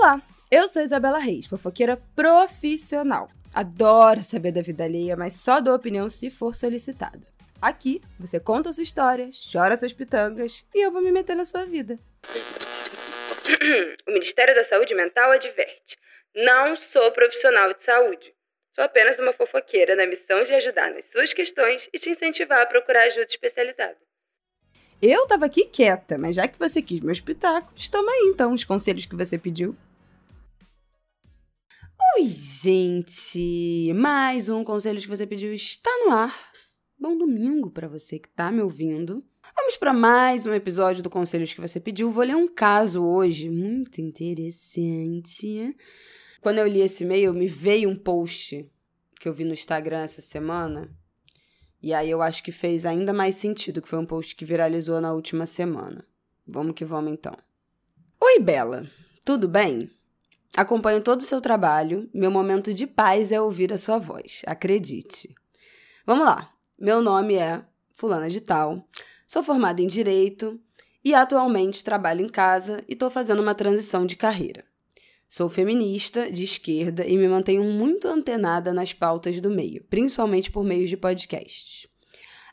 Olá, eu sou Isabela Reis, fofoqueira profissional. Adoro saber da vida alheia, mas só dou opinião se for solicitada. Aqui, você conta a sua história, chora suas pitangas e eu vou me meter na sua vida. O Ministério da Saúde Mental adverte: não sou profissional de saúde. Sou apenas uma fofoqueira na missão de ajudar nas suas questões e te incentivar a procurar ajuda especializada. Eu tava aqui quieta, mas já que você quis meus pitacos, toma aí então os conselhos que você pediu. Oi, gente! Mais um conselho que você pediu está no ar. Bom domingo para você que tá me ouvindo. Vamos para mais um episódio do Conselhos que você pediu. Vou ler um caso hoje muito interessante. Quando eu li esse e-mail, me veio um post que eu vi no Instagram essa semana. E aí eu acho que fez ainda mais sentido, que foi um post que viralizou na última semana. Vamos que vamos então. Oi, Bela. Tudo bem? Acompanho todo o seu trabalho. Meu momento de paz é ouvir a sua voz. Acredite. Vamos lá. Meu nome é Fulana de Tal. Sou formada em Direito e atualmente trabalho em casa e estou fazendo uma transição de carreira. Sou feminista, de esquerda e me mantenho muito antenada nas pautas do meio, principalmente por meios de podcasts.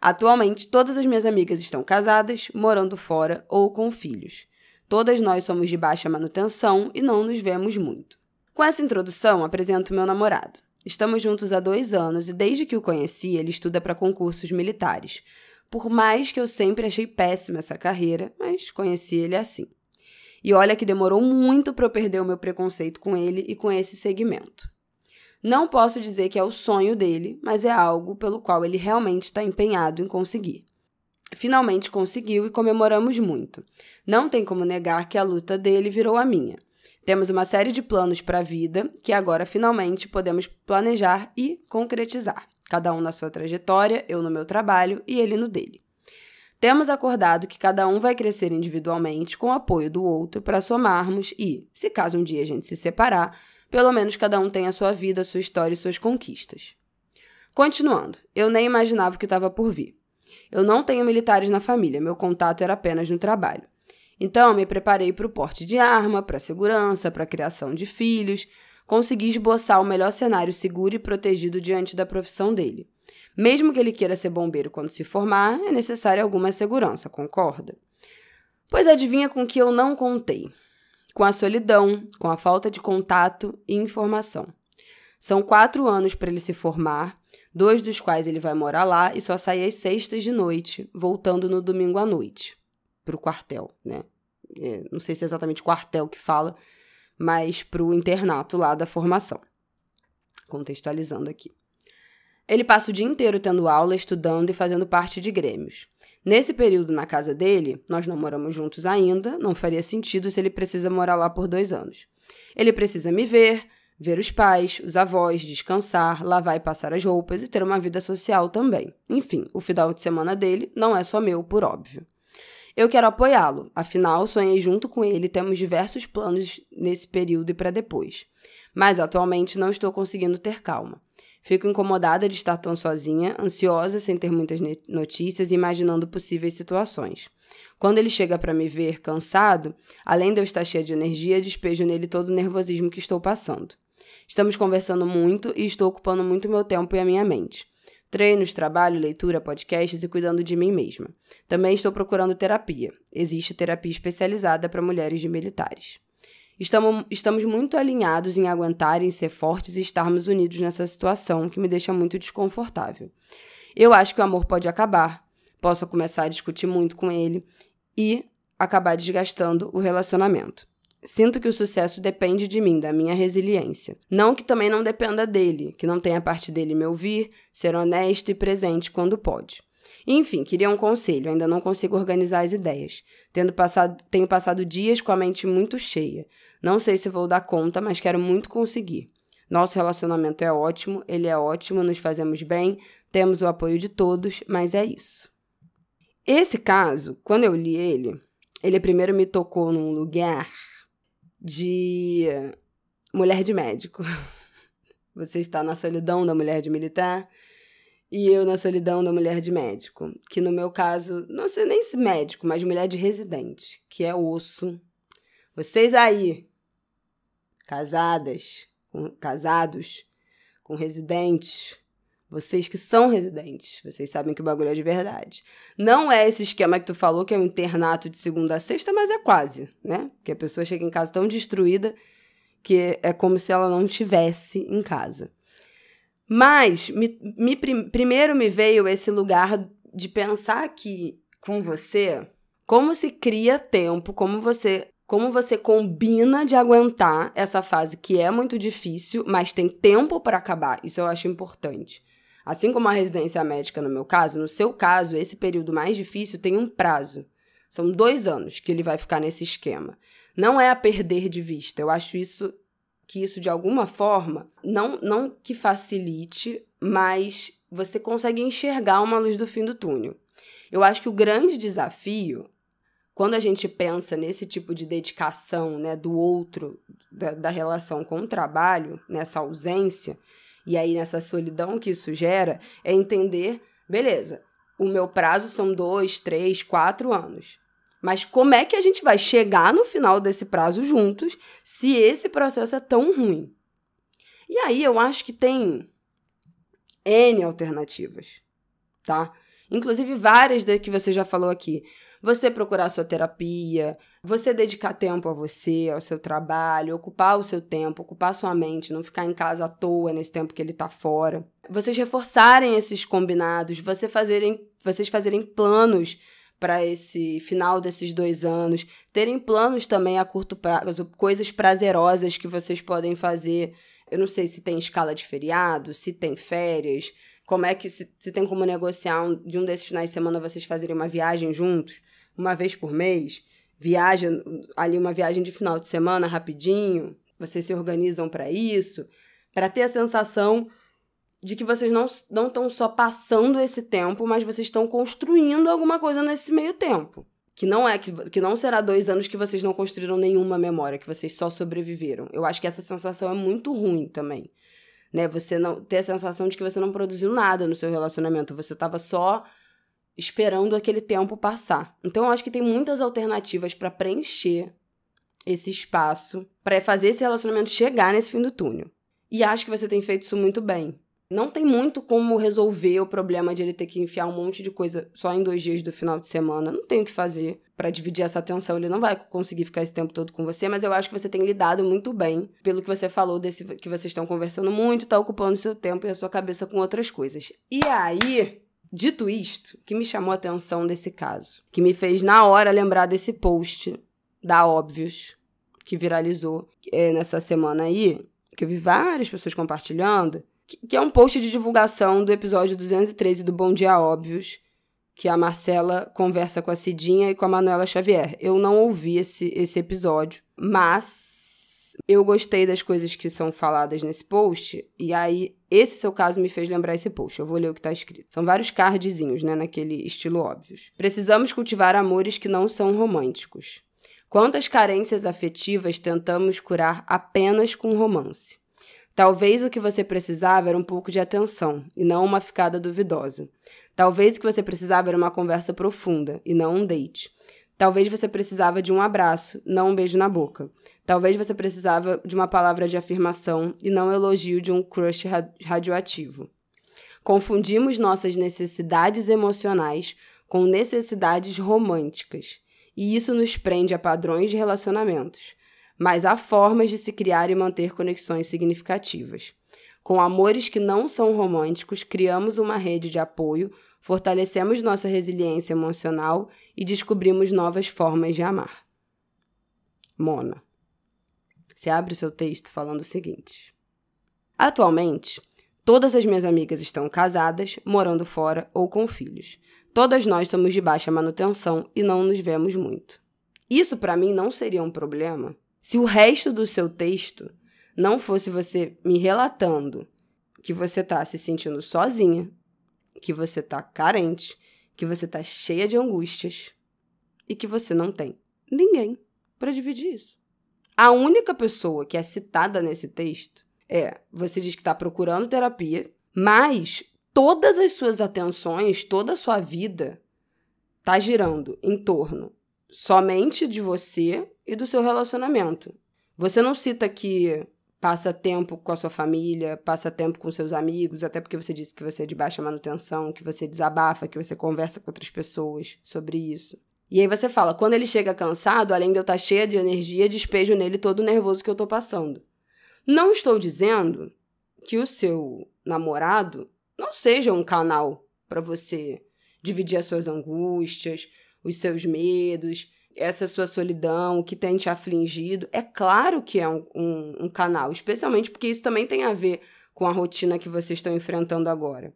Atualmente, todas as minhas amigas estão casadas, morando fora ou com filhos. Todas nós somos de baixa manutenção e não nos vemos muito. Com essa introdução, apresento meu namorado. Estamos juntos há dois anos e desde que o conheci, ele estuda para concursos militares. Por mais que eu sempre achei péssima essa carreira, mas conheci ele assim. E olha que demorou muito para eu perder o meu preconceito com ele e com esse segmento. Não posso dizer que é o sonho dele, mas é algo pelo qual ele realmente está empenhado em conseguir. Finalmente conseguiu e comemoramos muito. Não tem como negar que a luta dele virou a minha. Temos uma série de planos para a vida que agora finalmente podemos planejar e concretizar. Cada um na sua trajetória, eu no meu trabalho e ele no dele. Temos acordado que cada um vai crescer individualmente com o apoio do outro para somarmos e, se caso um dia a gente se separar, pelo menos cada um tem a sua vida, a sua história e suas conquistas. Continuando, eu nem imaginava o que estava por vir. Eu não tenho militares na família, meu contato era apenas no trabalho. Então, me preparei para o porte de arma, para a segurança, para a criação de filhos, consegui esboçar o melhor cenário seguro e protegido diante da profissão dele. Mesmo que ele queira ser bombeiro quando se formar, é necessária alguma segurança, concorda? Pois adivinha com que eu não contei? Com a solidão, com a falta de contato e informação. São quatro anos para ele se formar, dois dos quais ele vai morar lá e só sai às sextas de noite, voltando no domingo à noite, para o quartel, né? É, não sei se é exatamente quartel que fala, mas para o internato lá da formação. Contextualizando aqui. Ele passa o dia inteiro tendo aula, estudando e fazendo parte de grêmios. Nesse período na casa dele, nós não moramos juntos ainda, não faria sentido se ele precisa morar lá por dois anos. Ele precisa me ver, ver os pais, os avós, descansar, lavar e passar as roupas e ter uma vida social também. Enfim, o final de semana dele não é só meu, por óbvio. Eu quero apoiá-lo, afinal, sonhei junto com ele e temos diversos planos nesse período e para depois. Mas atualmente não estou conseguindo ter calma. Fico incomodada de estar tão sozinha, ansiosa sem ter muitas notícias e imaginando possíveis situações. Quando ele chega para me ver cansado, além de eu estar cheia de energia, despejo nele todo o nervosismo que estou passando. Estamos conversando muito e estou ocupando muito meu tempo e a minha mente. Treinos, trabalho, leitura, podcasts e cuidando de mim mesma. Também estou procurando terapia. Existe terapia especializada para mulheres de militares. Estamos, estamos muito alinhados em aguentar, em ser fortes e estarmos unidos nessa situação que me deixa muito desconfortável. Eu acho que o amor pode acabar, posso começar a discutir muito com ele e acabar desgastando o relacionamento. Sinto que o sucesso depende de mim, da minha resiliência. Não que também não dependa dele, que não tenha parte dele me ouvir, ser honesto e presente quando pode. Enfim, queria um conselho, ainda não consigo organizar as ideias. Tendo passado, tenho passado dias com a mente muito cheia. Não sei se vou dar conta, mas quero muito conseguir. Nosso relacionamento é ótimo, ele é ótimo, nos fazemos bem, temos o apoio de todos, mas é isso. Esse caso, quando eu li ele, ele primeiro me tocou num lugar de mulher de médico. Você está na solidão da mulher de militar e eu na solidão da mulher de médico, que no meu caso, não sei nem se médico, mas mulher de residente, que é osso. Vocês aí casadas, com, casados, com residentes, vocês que são residentes, vocês sabem que o bagulho é de verdade. Não é esse esquema que tu falou, que é um internato de segunda a sexta, mas é quase, né? Que a pessoa chega em casa tão destruída que é como se ela não estivesse em casa. Mas, me, me, primeiro me veio esse lugar de pensar aqui com você como se cria tempo, como você como você combina de aguentar essa fase que é muito difícil, mas tem tempo para acabar. Isso eu acho importante. Assim como a residência médica, no meu caso, no seu caso, esse período mais difícil tem um prazo. São dois anos que ele vai ficar nesse esquema. Não é a perder de vista. Eu acho isso que isso de alguma forma não não que facilite, mas você consegue enxergar uma luz do fim do túnel. Eu acho que o grande desafio quando a gente pensa nesse tipo de dedicação né, do outro, da, da relação com o trabalho, nessa ausência, e aí, nessa solidão que isso gera, é entender, beleza, o meu prazo são dois, três, quatro anos. Mas como é que a gente vai chegar no final desse prazo juntos se esse processo é tão ruim? E aí eu acho que tem N alternativas, tá? Inclusive várias das que você já falou aqui você procurar sua terapia, você dedicar tempo a você, ao seu trabalho, ocupar o seu tempo, ocupar sua mente, não ficar em casa à toa nesse tempo que ele tá fora. Vocês reforçarem esses combinados, você fazerem, vocês fazerem planos para esse final desses dois anos, terem planos também a curto prazo, coisas prazerosas que vocês podem fazer. Eu não sei se tem escala de feriado, se tem férias, como é que se, se tem como negociar um, de um desses finais de semana vocês fazerem uma viagem juntos uma vez por mês, viaja ali uma viagem de final de semana rapidinho, vocês se organizam para isso, para ter a sensação de que vocês não não estão só passando esse tempo, mas vocês estão construindo alguma coisa nesse meio tempo. Que não é que, que não será dois anos que vocês não construíram nenhuma memória, que vocês só sobreviveram. Eu acho que essa sensação é muito ruim também. Né? Você não ter a sensação de que você não produziu nada no seu relacionamento, você estava só esperando aquele tempo passar. Então eu acho que tem muitas alternativas para preencher esse espaço, para fazer esse relacionamento chegar nesse fim do túnel. E acho que você tem feito isso muito bem. Não tem muito como resolver o problema de ele ter que enfiar um monte de coisa só em dois dias do final de semana. Não tem o que fazer para dividir essa atenção. Ele não vai conseguir ficar esse tempo todo com você, mas eu acho que você tem lidado muito bem, pelo que você falou desse que vocês estão conversando muito, tá ocupando seu tempo e a sua cabeça com outras coisas. E aí, Dito isto, que me chamou a atenção desse caso, que me fez na hora lembrar desse post da Óbvios, que viralizou é, nessa semana aí, que eu vi várias pessoas compartilhando, que, é um post de divulgação do episódio 213 do Bom Dia Óbvios, que a Marcela conversa com a Cidinha e com a Manuela Xavier. Eu não ouvi esse, esse episódio, mas eu gostei das coisas que são faladas nesse post, e aí esse seu caso me fez lembrar esse post. Eu vou ler o que está escrito. São vários cardzinhos, né, naquele estilo óbvios. Precisamos cultivar amores que não são românticos. Quantas carências afetivas tentamos curar apenas com romance? Talvez o que você precisava era um pouco de atenção e não uma ficada duvidosa. Talvez o que você precisava era uma conversa profunda e não um date. Talvez você precisava de um abraço, não um beijo na boca. Talvez você precisava de uma palavra de afirmação e não elogio de um crush radioativo. Confundimos nossas necessidades emocionais com necessidades românticas, e isso nos prende a padrões de relacionamentos. Mas há formas de se criar e manter conexões significativas. Com amores que não são românticos, criamos uma rede de apoio fortalecemos nossa resiliência emocional e descobrimos novas formas de amar. Mona. Você abre o seu texto falando o seguinte: Atualmente, todas as minhas amigas estão casadas, morando fora ou com filhos. Todas nós somos de baixa manutenção e não nos vemos muito. Isso para mim não seria um problema se o resto do seu texto não fosse você me relatando que você está se sentindo sozinha, que você tá carente, que você tá cheia de angústias e que você não tem ninguém para dividir isso. A única pessoa que é citada nesse texto é você diz que está procurando terapia, mas todas as suas atenções, toda a sua vida tá girando em torno somente de você e do seu relacionamento. Você não cita que passa tempo com a sua família, passa tempo com seus amigos, até porque você disse que você é de baixa manutenção, que você desabafa, que você conversa com outras pessoas sobre isso. E aí você fala, quando ele chega cansado, além de eu estar cheia de energia, despejo nele todo o nervoso que eu tô passando. Não estou dizendo que o seu namorado não seja um canal para você dividir as suas angústias, os seus medos, essa sua solidão, o que tem te afligido. É claro que é um, um, um canal, especialmente porque isso também tem a ver com a rotina que vocês estão enfrentando agora.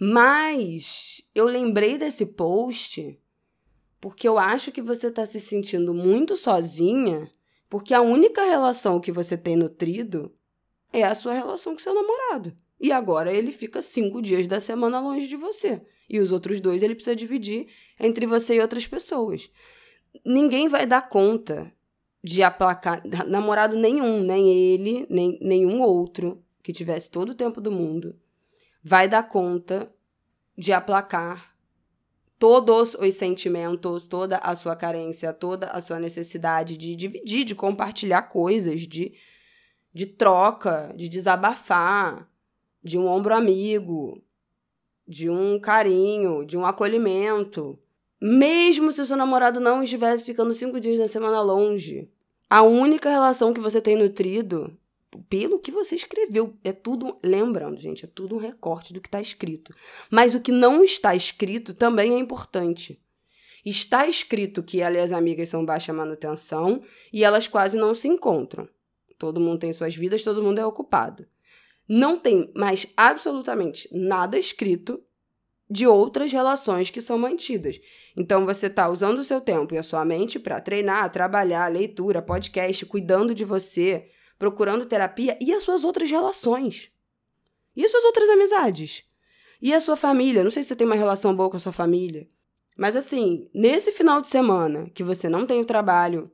Mas eu lembrei desse post porque eu acho que você está se sentindo muito sozinha, porque a única relação que você tem nutrido é a sua relação com seu namorado. E agora ele fica cinco dias da semana longe de você. E os outros dois ele precisa dividir entre você e outras pessoas. Ninguém vai dar conta de aplacar namorado nenhum, nem ele, nem nenhum outro que tivesse todo o tempo do mundo, vai dar conta de aplacar todos os sentimentos, toda a sua carência, toda a sua necessidade de dividir, de compartilhar coisas, de, de troca, de desabafar, de um ombro amigo, de um carinho, de um acolhimento. Mesmo se o seu namorado não estivesse ficando cinco dias na semana longe, a única relação que você tem nutrido pelo que você escreveu. É tudo, lembrando, gente, é tudo um recorte do que está escrito. Mas o que não está escrito também é importante. Está escrito que ela e as amigas são baixa manutenção e elas quase não se encontram. Todo mundo tem suas vidas, todo mundo é ocupado. Não tem mais absolutamente nada escrito de outras relações que são mantidas. Então você está usando o seu tempo e a sua mente para treinar, trabalhar, leitura, podcast, cuidando de você, procurando terapia e as suas outras relações. E as suas outras amizades. E a sua família. Não sei se você tem uma relação boa com a sua família. Mas assim, nesse final de semana que você não tem o trabalho,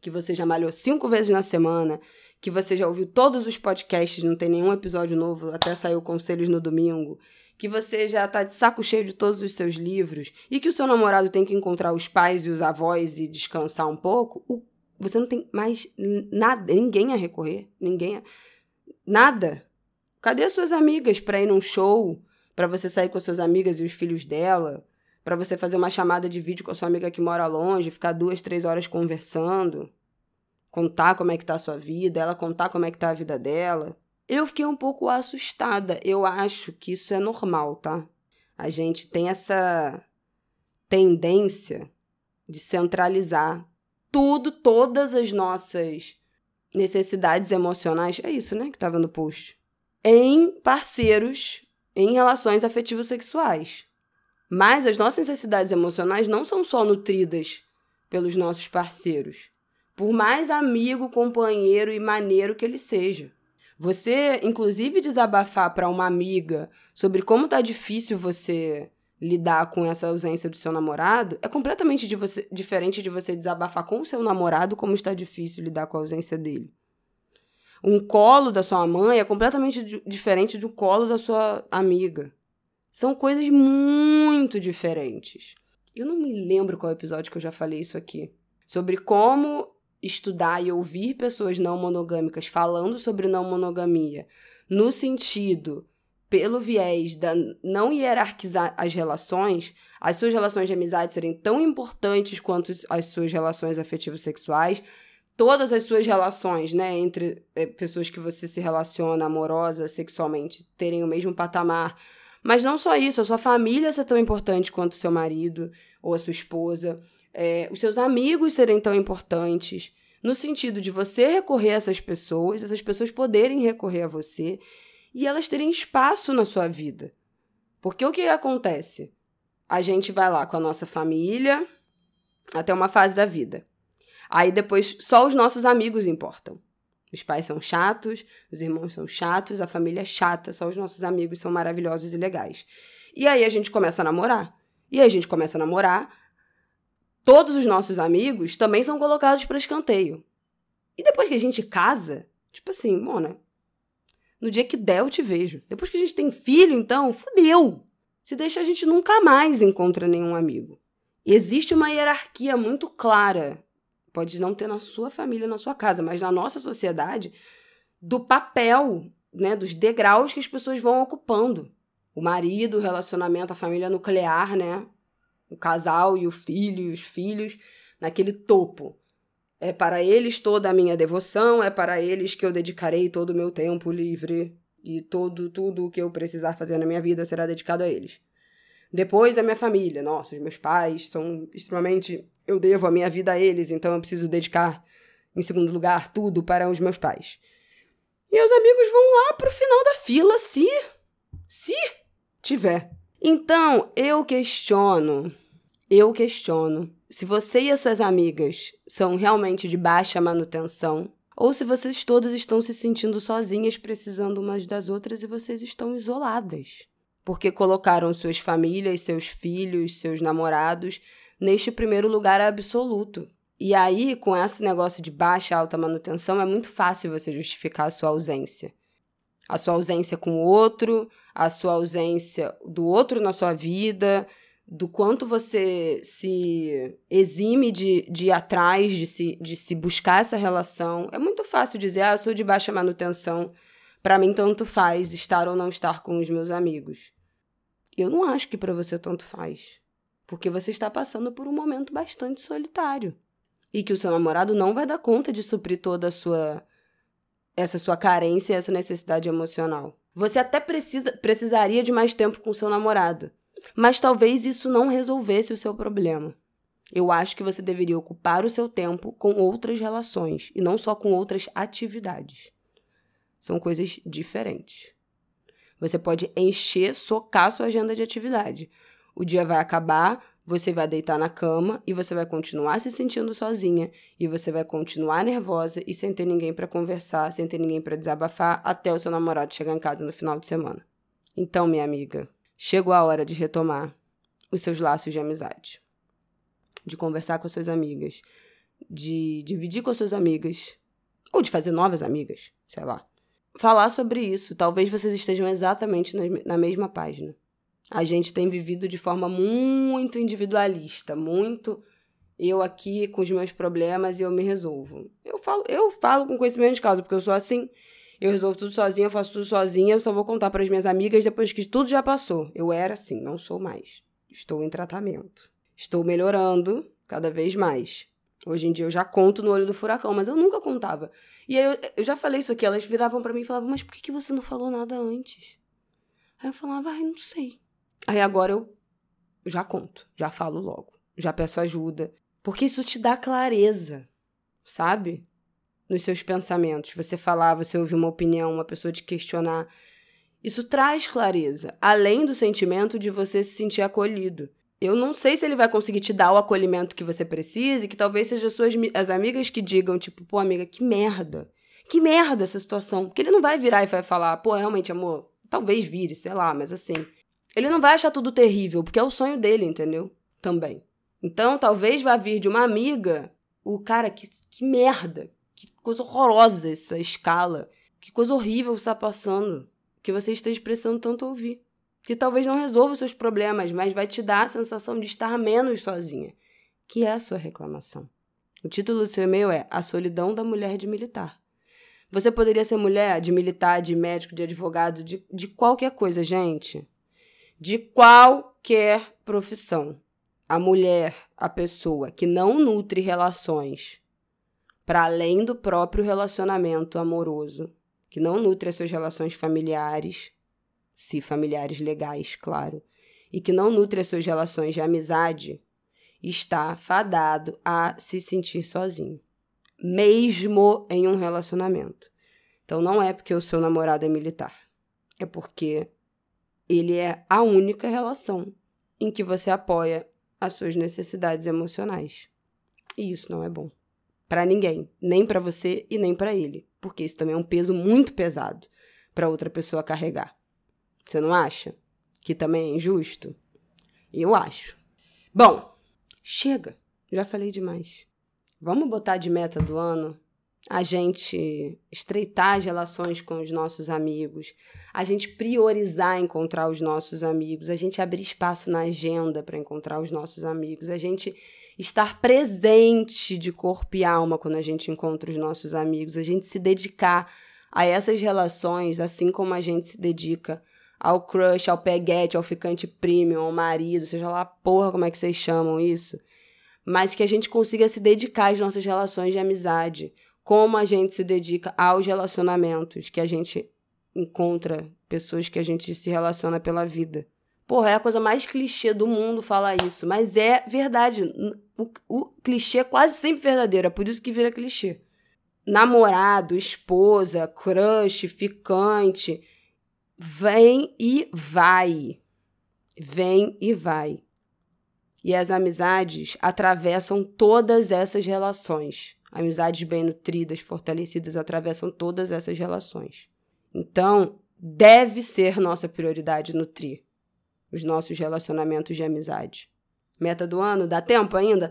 que você já malhou cinco vezes na semana, que você já ouviu todos os podcasts, não tem nenhum episódio novo, até saiu Conselhos no domingo, que você já tá de saco cheio de todos os seus livros e que o seu namorado tem que encontrar os pais e os avós e descansar um pouco, o você não tem mais nada, ninguém a recorrer, ninguém a... nada. Cadê as suas amigas para ir num show, para você sair com as suas amigas e os filhos dela, para você fazer uma chamada de vídeo com a sua amiga que mora longe, ficar duas, três horas conversando, contar como é que tá a sua vida, ela contar como é que tá a vida dela? Eu fiquei um pouco assustada. Eu acho que isso é normal, tá? A gente tem essa tendência de centralizar tudo, todas as nossas necessidades emocionais, é isso, né, que estava no post, em parceiros em relações afetivos sexuais. Mas as nossas necessidades emocionais não são só nutridas pelos nossos parceiros, por mais amigo, companheiro e maneiro que ele seja. Você, inclusive, desabafar para uma amiga sobre como tá difícil você lidar com essa ausência do seu namorado é completamente de você, diferente de você desabafar com o seu namorado como está difícil lidar com a ausência dele. Um colo da sua mãe é completamente diferente do colo da sua amiga. São coisas muito diferentes. Eu não me lembro qual episódio que eu já falei isso aqui. Sobre como estudar e ouvir pessoas não monogâmicas falando sobre não monogamia, no sentido pelo viés da não hierarquizar as relações, as suas relações de amizade serem tão importantes quanto as suas relações afetivas sexuais, todas as suas relações, né, entre é, pessoas que você se relaciona amorosa, sexualmente, terem o mesmo patamar. Mas não só isso, a sua família ser tão importante quanto o seu marido ou a sua esposa, é, os seus amigos serem tão importantes, no sentido de você recorrer a essas pessoas, essas pessoas poderem recorrer a você e elas terem espaço na sua vida. Porque o que acontece? A gente vai lá com a nossa família até uma fase da vida. Aí depois só os nossos amigos importam. Os pais são chatos, os irmãos são chatos, a família é chata, só os nossos amigos são maravilhosos e legais. E aí a gente começa a namorar. E aí a gente começa a namorar, todos os nossos amigos também são colocados para escanteio. E depois que a gente casa, tipo assim, Mona, no dia que der, eu te vejo. Depois que a gente tem filho, então, fudeu. Se deixa, a gente nunca mais encontra nenhum amigo. Existe uma hierarquia muito clara pode não ter na sua família, na sua casa, mas na nossa sociedade, do papel, né, dos degraus que as pessoas vão ocupando. O marido, o relacionamento, a família nuclear, né? O casal e o filho e os filhos naquele topo. É para eles toda a minha devoção, é para eles que eu dedicarei todo o meu tempo livre e todo tudo o que eu precisar fazer na minha vida será dedicado a eles. Depois a minha família, nossa, os meus pais são extremamente eu devo a minha vida a eles, então eu preciso dedicar em segundo lugar tudo para os meus pais. E os amigos vão lá pro final da fila se se tiver. Então, eu questiono, eu questiono se você e as suas amigas são realmente de baixa manutenção ou se vocês todas estão se sentindo sozinhas, precisando umas das outras e vocês estão isoladas. Porque colocaram suas famílias, seus filhos, seus namorados neste primeiro lugar absoluto. E aí, com esse negócio de baixa alta manutenção, é muito fácil você justificar a sua ausência. A sua ausência com o outro, a sua ausência do outro na sua vida, do quanto você se exime de, de ir atrás, de se, de se buscar essa relação. É muito fácil dizer, ah, eu sou de baixa manutenção, para mim tanto faz estar ou não estar com os meus amigos. Eu não acho que para você tanto faz, porque você está passando por um momento bastante solitário e que o seu namorado não vai dar conta de suprir toda a sua essa sua carência e essa necessidade emocional. Você até precisa, precisaria de mais tempo com seu namorado, mas talvez isso não resolvesse o seu problema. Eu acho que você deveria ocupar o seu tempo com outras relações e não só com outras atividades. São coisas diferentes. Você pode encher, socar sua agenda de atividade. O dia vai acabar, você vai deitar na cama e você vai continuar se sentindo sozinha e você vai continuar nervosa e sem ter ninguém para conversar, sem ter ninguém para desabafar até o seu namorado chegar em casa no final de semana. Então, minha amiga, chegou a hora de retomar os seus laços de amizade, de conversar com as suas amigas, de dividir com as suas amigas ou de fazer novas amigas, sei lá. Falar sobre isso, talvez vocês estejam exatamente na mesma página. A gente tem vivido de forma muito individualista, muito eu aqui com os meus problemas e eu me resolvo. Eu falo, eu falo com conhecimento de causa, porque eu sou assim. Eu resolvo tudo sozinha, eu faço tudo sozinha, eu só vou contar para as minhas amigas depois que tudo já passou. Eu era assim, não sou mais. Estou em tratamento. Estou melhorando cada vez mais. Hoje em dia eu já conto no olho do furacão, mas eu nunca contava. E aí eu, eu já falei isso aqui, elas viravam para mim e falavam: "Mas por que, que você não falou nada antes?" Aí eu falava: "Ai, não sei. Aí agora eu já conto, já falo logo, já peço ajuda. Porque isso te dá clareza, sabe? Nos seus pensamentos. Você falar, você ouvir uma opinião, uma pessoa te questionar. Isso traz clareza, além do sentimento de você se sentir acolhido. Eu não sei se ele vai conseguir te dar o acolhimento que você precisa, e que talvez sejam as suas as amigas que digam, tipo, pô, amiga, que merda. Que merda essa situação. Porque ele não vai virar e vai falar, pô, realmente, amor, talvez vire, sei lá, mas assim, ele não vai achar tudo terrível, porque é o sonho dele, entendeu? Também. Então, talvez vá vir de uma amiga o cara, que, que merda, que coisa horrorosa essa escala, que coisa horrível está passando, que você esteja precisando tanto ouvir. Que talvez não resolva os seus problemas, mas vai te dar a sensação de estar menos sozinha, que é a sua reclamação. O título do seu e-mail é A Solidão da Mulher de Militar. Você poderia ser mulher de militar, de médico, de advogado, de, de qualquer coisa, gente de qualquer profissão. A mulher, a pessoa que não nutre relações para além do próprio relacionamento amoroso, que não nutre as suas relações familiares, se familiares legais, claro, e que não nutre as suas relações de amizade, está fadado a se sentir sozinho, mesmo em um relacionamento. Então não é porque o seu namorado é militar, é porque ele é a única relação em que você apoia as suas necessidades emocionais. E isso não é bom para ninguém, nem para você e nem para ele, porque isso também é um peso muito pesado para outra pessoa carregar. Você não acha que também é injusto? Eu acho. Bom, chega. Já falei demais. Vamos botar de meta do ano a gente estreitar as relações com os nossos amigos, a gente priorizar encontrar os nossos amigos, a gente abrir espaço na agenda para encontrar os nossos amigos, a gente estar presente de corpo e alma quando a gente encontra os nossos amigos, a gente se dedicar a essas relações, assim como a gente se dedica ao crush, ao peguete, ao ficante premium, ao marido, seja lá porra como é que vocês chamam isso, mas que a gente consiga se dedicar às nossas relações de amizade, como a gente se dedica aos relacionamentos, que a gente encontra pessoas que a gente se relaciona pela vida. Porra, é a coisa mais clichê do mundo falar isso, mas é verdade. O, o clichê é quase sempre verdadeiro, é por isso que vira clichê. Namorado, esposa, crush, ficante, vem e vai. Vem e vai. E as amizades atravessam todas essas relações. Amizades bem nutridas, fortalecidas, atravessam todas essas relações. Então, deve ser nossa prioridade nutrir os nossos relacionamentos de amizade. Meta do ano, dá tempo ainda?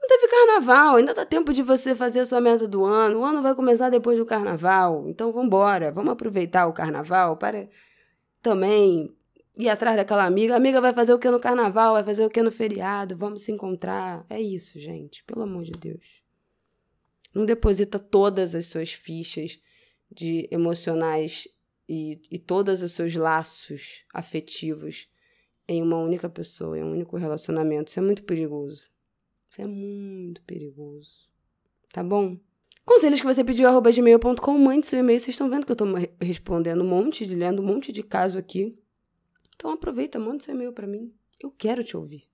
Não teve carnaval, ainda dá tempo de você fazer a sua meta do ano. O ano vai começar depois do carnaval. Então vamos vamos aproveitar o carnaval para também ir atrás daquela amiga. A amiga vai fazer o que no carnaval, vai fazer o que no feriado, vamos se encontrar. É isso, gente, pelo amor de Deus. Não deposita todas as suas fichas de emocionais e, e todos os seus laços afetivos em uma única pessoa, em um único relacionamento. Isso é muito perigoso. Isso é muito perigoso. Tá bom? Conselhos que você pediu, arroba gmail.com, mande seu e-mail. Vocês estão vendo que eu estou respondendo um monte, de, lendo um monte de caso aqui. Então aproveita, manda seu e-mail para mim. Eu quero te ouvir.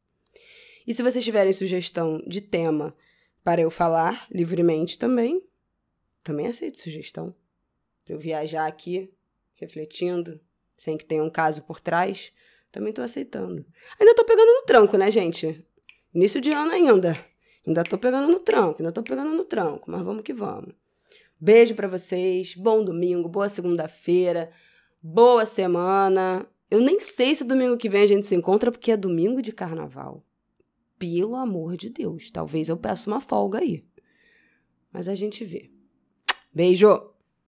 E se vocês tiverem sugestão de tema para eu falar livremente também, também aceito sugestão. Para eu viajar aqui, refletindo, sem que tenha um caso por trás, também tô aceitando. Ainda tô pegando no tranco, né, gente? Início de ano ainda. Ainda tô pegando no tranco, ainda tô pegando no tranco, mas vamos que vamos. Beijo para vocês, bom domingo, boa segunda-feira, boa semana. Eu nem sei se domingo que vem a gente se encontra porque é domingo de carnaval. Pelo amor de Deus, talvez eu peça uma folga aí. Mas a gente vê. Beijo!